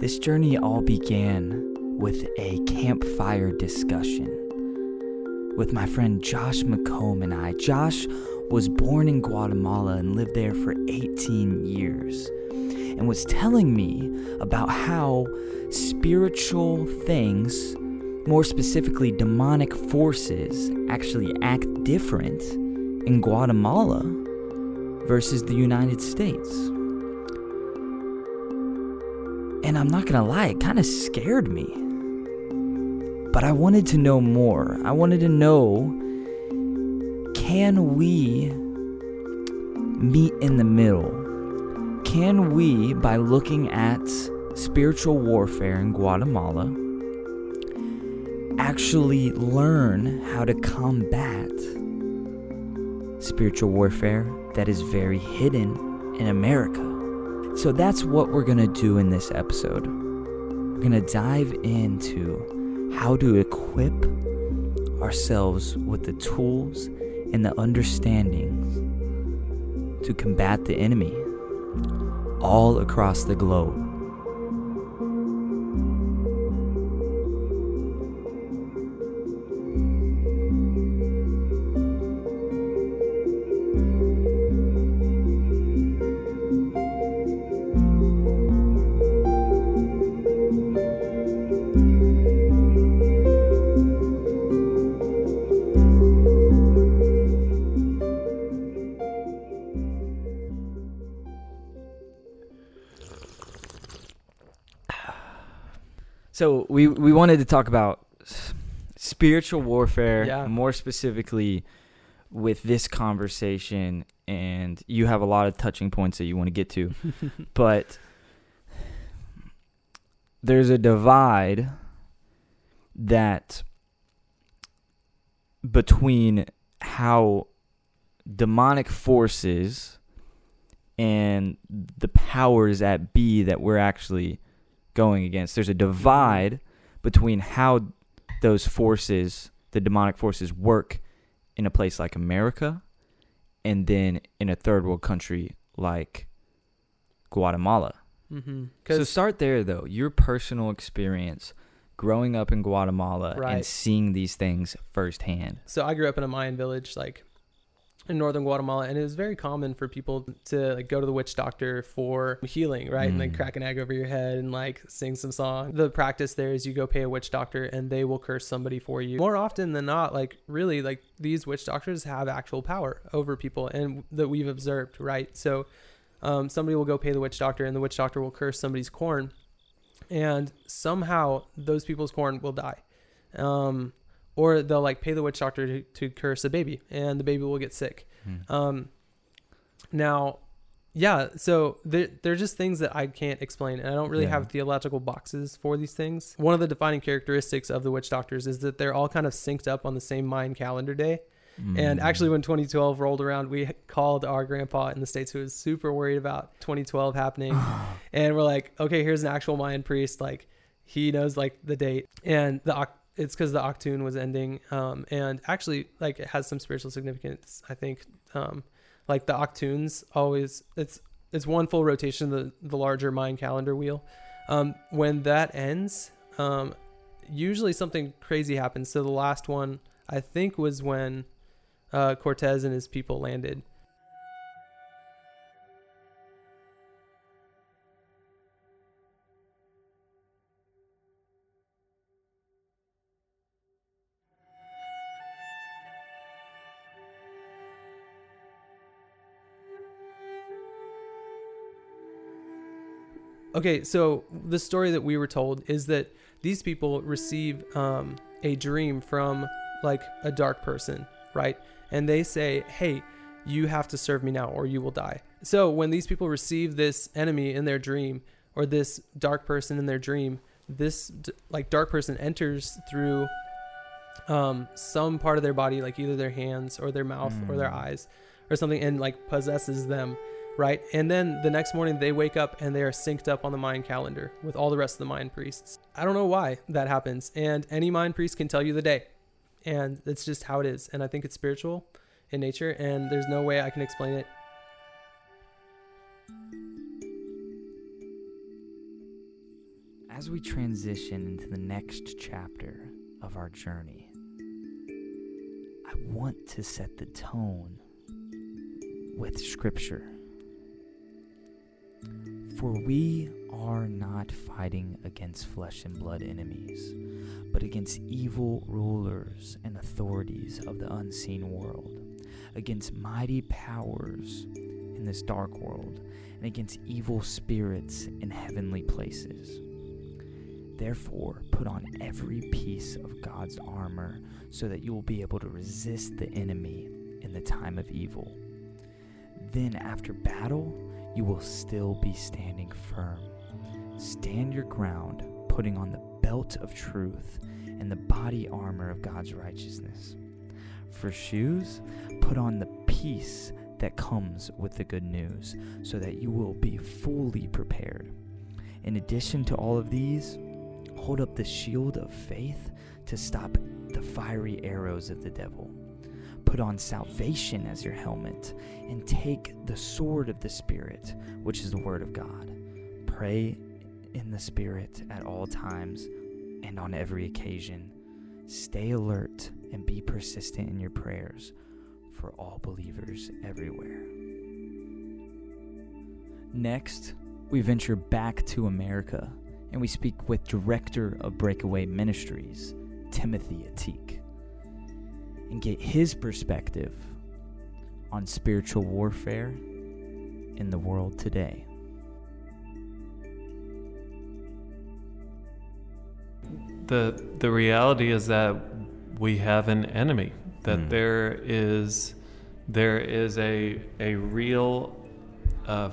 This journey all began with a campfire discussion with my friend Josh McComb and I. Josh was born in Guatemala and lived there for 18 years and was telling me about how spiritual things, more specifically demonic forces, actually act different in Guatemala versus the United States. And I'm not gonna lie, it kind of scared me. But I wanted to know more. I wanted to know can we meet in the middle? Can we, by looking at spiritual warfare in Guatemala, actually learn how to combat spiritual warfare that is very hidden in America? So that's what we're going to do in this episode. We're going to dive into how to equip ourselves with the tools and the understanding to combat the enemy all across the globe. So we we wanted to talk about spiritual warfare, Yeah. more specifically with this conversation, and you have a lot of touching points that you want to get to, but there's a divide that between how demonic forces and the powers at be that we're actually going against. There's a divide between how those forces, the demonic forces, work in a place like America and then in a third world country like Guatemala. Mm-hmm. So start there though. Your personal experience growing up in Guatemala and seeing these things firsthand. so I grew up in a Mayan village, like in northern Guatemala, and it was very common for people to like go to the witch doctor for healing, right? And like Mm. crack an egg over your head and like sing some song. The practice there is you go pay a witch doctor and they will curse somebody for you. More often than not, like really, like these witch doctors have actual power over people, and that we've observed, right? So. Um, somebody will go pay the witch doctor, and the witch doctor will curse somebody's corn, and somehow those people's corn will die. Um, or they'll like pay the witch doctor to, to curse a baby and the baby will get sick. Um now yeah so they're, they're just things that i can't explain and i don't really Yeah. have theological boxes for these things. One of the defining characteristics of the witch doctors is that they're all kind of synced up on the same Mayan calendar day. And Mm. actually when 2012 rolled around we called our grandpa in the states who was super worried about 2012 happening. And we're like okay here's an actual mayan priest. Like he knows like the date. And the it's because the baktun was ending um and actually like it has some spiritual significance i think um like the baktuns always it's it's one full rotation of the the larger mayan calendar wheel. Um when that ends um usually something crazy happens. So the last one i think was when uh cortez and his people landed Okay, so the story that we were told is that these people receive um, a dream from like a dark person, right? And they say, hey, you have to serve me now or you will die. So when these people receive this enemy in their dream or this dark person in their dream, this like dark person enters through um, some part of their body, like either their hands or their mouth or their Mm. eyes or something, and like possesses them right? And then the next morning they wake up and they are synced up on the Mayan calendar with all the rest of the Mayan priests. I don't know why that happens, and any Mayan priest can tell you the day, and it's just how it is. And I think it's spiritual in nature, and there's no way I can explain it. as we transition into the next chapter of our journey, I want to set the tone with Scripture. For we are not fighting against flesh and blood enemies, but against evil rulers and authorities of the unseen world, against mighty powers in this dark world, and against evil spirits in heavenly places. Therefore, put on every piece of God's armor so that you will be able to resist the enemy in the time of evil. Then, after battle, you will still be standing firm. Stand your ground, putting on the belt of truth and the body armor of God's righteousness. For shoes, put on the peace that comes with the good news, so that you will be fully prepared. In addition to all of these, hold up the shield of faith to stop the fiery arrows of the devil. Put on salvation as your helmet and take the sword of the Spirit, which is the Word of God. Pray in the Spirit at all times and on every occasion. Stay alert and be persistent in your prayers for all believers everywhere. Next, we venture back to America and we speak with Director of Breakaway Ministries, Timothy Ateek, and get his perspective on spiritual warfare in the world today. The the reality is that we have an enemy. That Mm. there is there is a a real uh,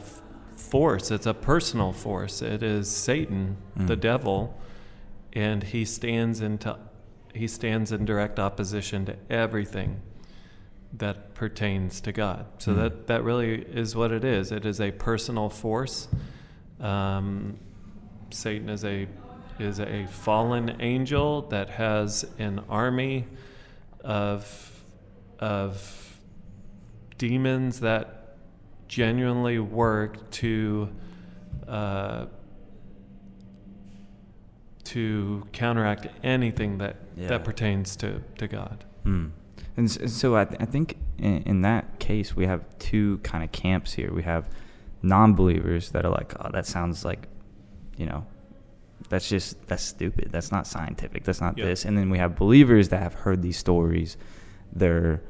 force. It's a personal force. It is Satan, the Mm. devil, and he stands into he stands in direct opposition to everything that pertains to God. So Mm. that that really is what it is. It is a personal force. Um, Satan is a is a fallen angel that has an army of of demons that genuinely work to uh, to counteract anything that Yeah. that pertains to to God. Mm. And so I, th- I think in, in that case, we have two kind of camps here. We have non believers that are like, oh, that sounds like, you know, that's just, that's stupid. That's not scientific. That's not Yeah. this. And then we have believers that have heard these stories their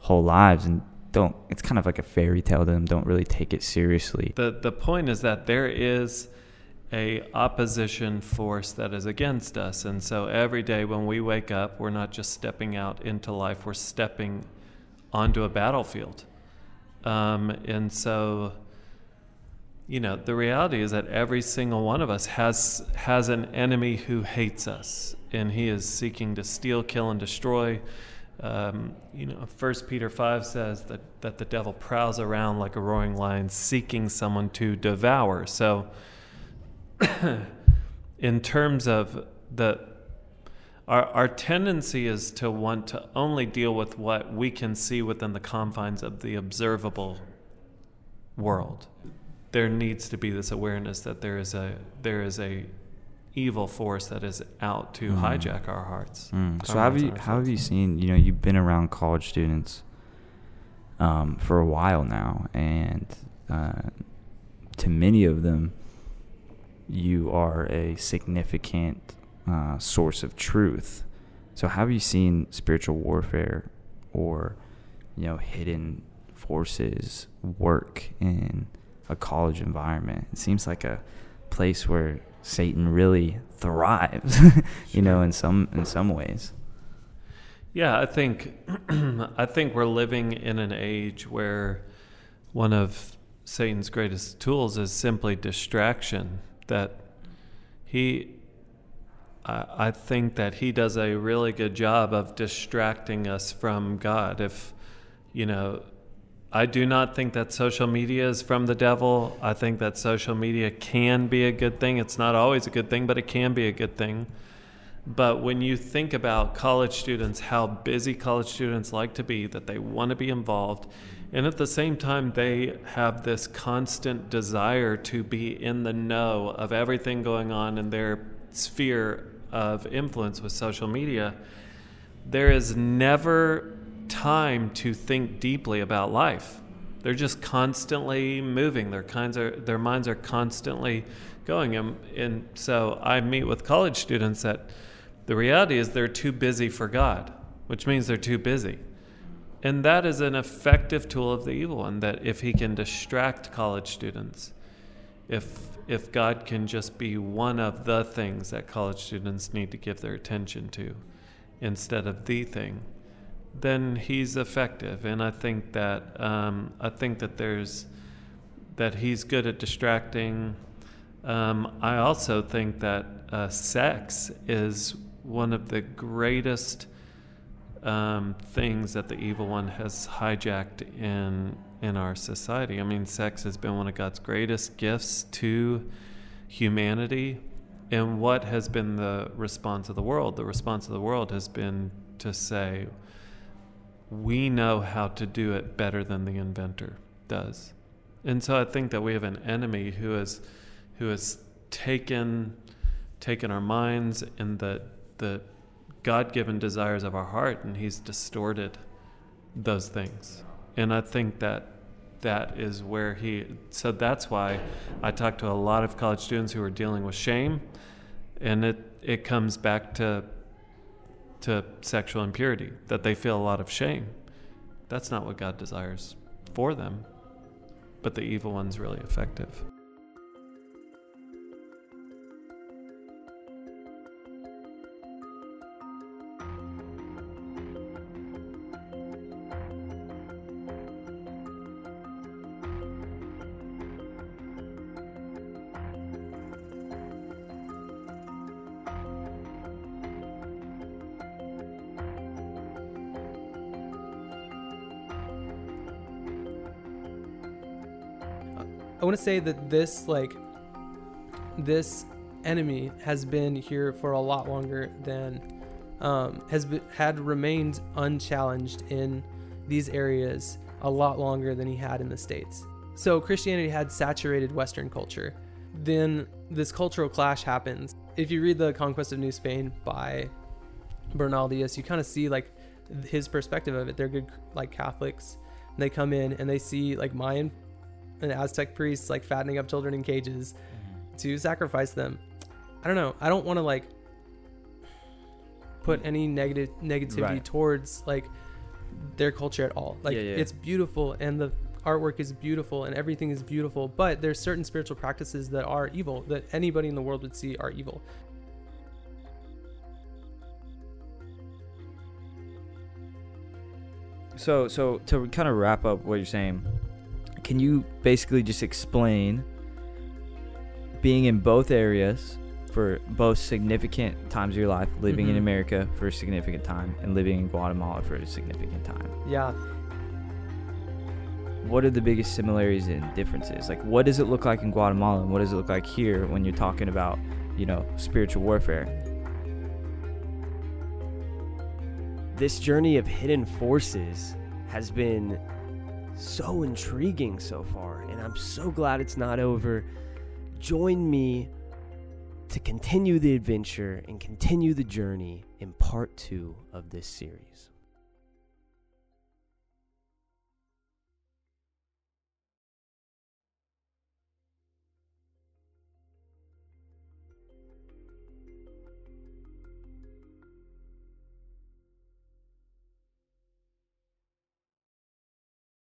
whole lives and don't, it's kind of like a fairy tale to them, don't really take it seriously. The the point is that there is a opposition force that is against us, and so every day when we wake up, we're not just stepping out into life; we're stepping onto a battlefield. Um, and so, you know, the reality is that every single one of us has has an enemy who hates us, and he is seeking to steal, kill, and destroy. Um, you know, First Peter five says that that the devil prowls around like a roaring lion, seeking someone to devour. So, in terms of the our, our tendency is to want to only deal with what we can see within the confines of the observable world. There needs to be this awareness that there is a there is a evil force that is out to Mm. hijack our hearts. Mm. So have you how have you seen? You know, you've been around college students um, for a while now, and uh, to many of them, you are a significant uh, source of truth. So how have you seen spiritual warfare or you know hidden forces work in a college environment? It seems like a place where Satan really thrives, you know, in some in some ways. Yeah, I think I think we're living in an age where one of Satan's greatest tools is simply distraction. That he, I, I think that he does a really good job of distracting us from God. If you know, I do not think that social media is from the devil. I think that social media can be a good thing. It's not always a good thing, but it can be a good thing. But when you think about college students, how busy college students like to be, that they want to be involved, And at the same time, they have this constant desire to be in the know of everything going on in their sphere of influence with social media. There is never time to think deeply about life. They're just constantly moving. Their kinds are their minds are constantly going. And, and so I meet with college students that the reality is they're too busy for God, which means they're too busy. And that is an effective tool of the evil one that if he can distract college students, if if God can just be one of the things that college students need to give their attention to instead of the thing, then he's effective. And I think that um, I think that there's that he's good at distracting. Um, I also think that uh, sex is one of the greatest um, things that the evil one has hijacked in in our society. I mean, sex has been one of God's greatest gifts to humanity. And what has been the response of the world? The response of the world has been to say, we know how to do it better than the inventor does. And so I think that we have an enemy who has who has taken taken our minds and the the God given desires of our heart, and He's distorted those things. And I think that that is where He, so that's why I talk to a lot of college students who are dealing with shame, and it, it comes back to, to sexual impurity, that they feel a lot of shame. That's not what God desires for them, but the evil one's really effective. I want to say that this like this enemy has been here for a lot longer than um, has been, had remained unchallenged in these areas a lot longer than he had in the states. So Christianity had saturated Western culture. Then this cultural clash happens. If you read the Conquest of New Spain by Bernal Diaz, you kind of see like his perspective of it. They're good like Catholics. They come in and they see like Mayan and Aztec priests like fattening up children in cages Mm-hmm. to sacrifice them. I don't know. I don't want to like put any negative negativity Right. towards like their culture at all. Like Yeah, yeah. it's beautiful and the artwork is beautiful and everything is beautiful, but there's certain spiritual practices that are evil that anybody in the world would see are evil. So, so to kind of wrap up what you're saying, can you basically just explain being in both areas for both significant times of your life, living in Mhm. America for a significant time, and living in Guatemala for a significant time? Yeah. What are the biggest similarities and differences? Like, what does it look like in Guatemala, and what does it look like here when you're talking about, you know, spiritual warfare? this journey of hidden forces has been so intriguing so far, and I'm so glad it's not over. Join me to continue the adventure and continue the journey in part two of this series.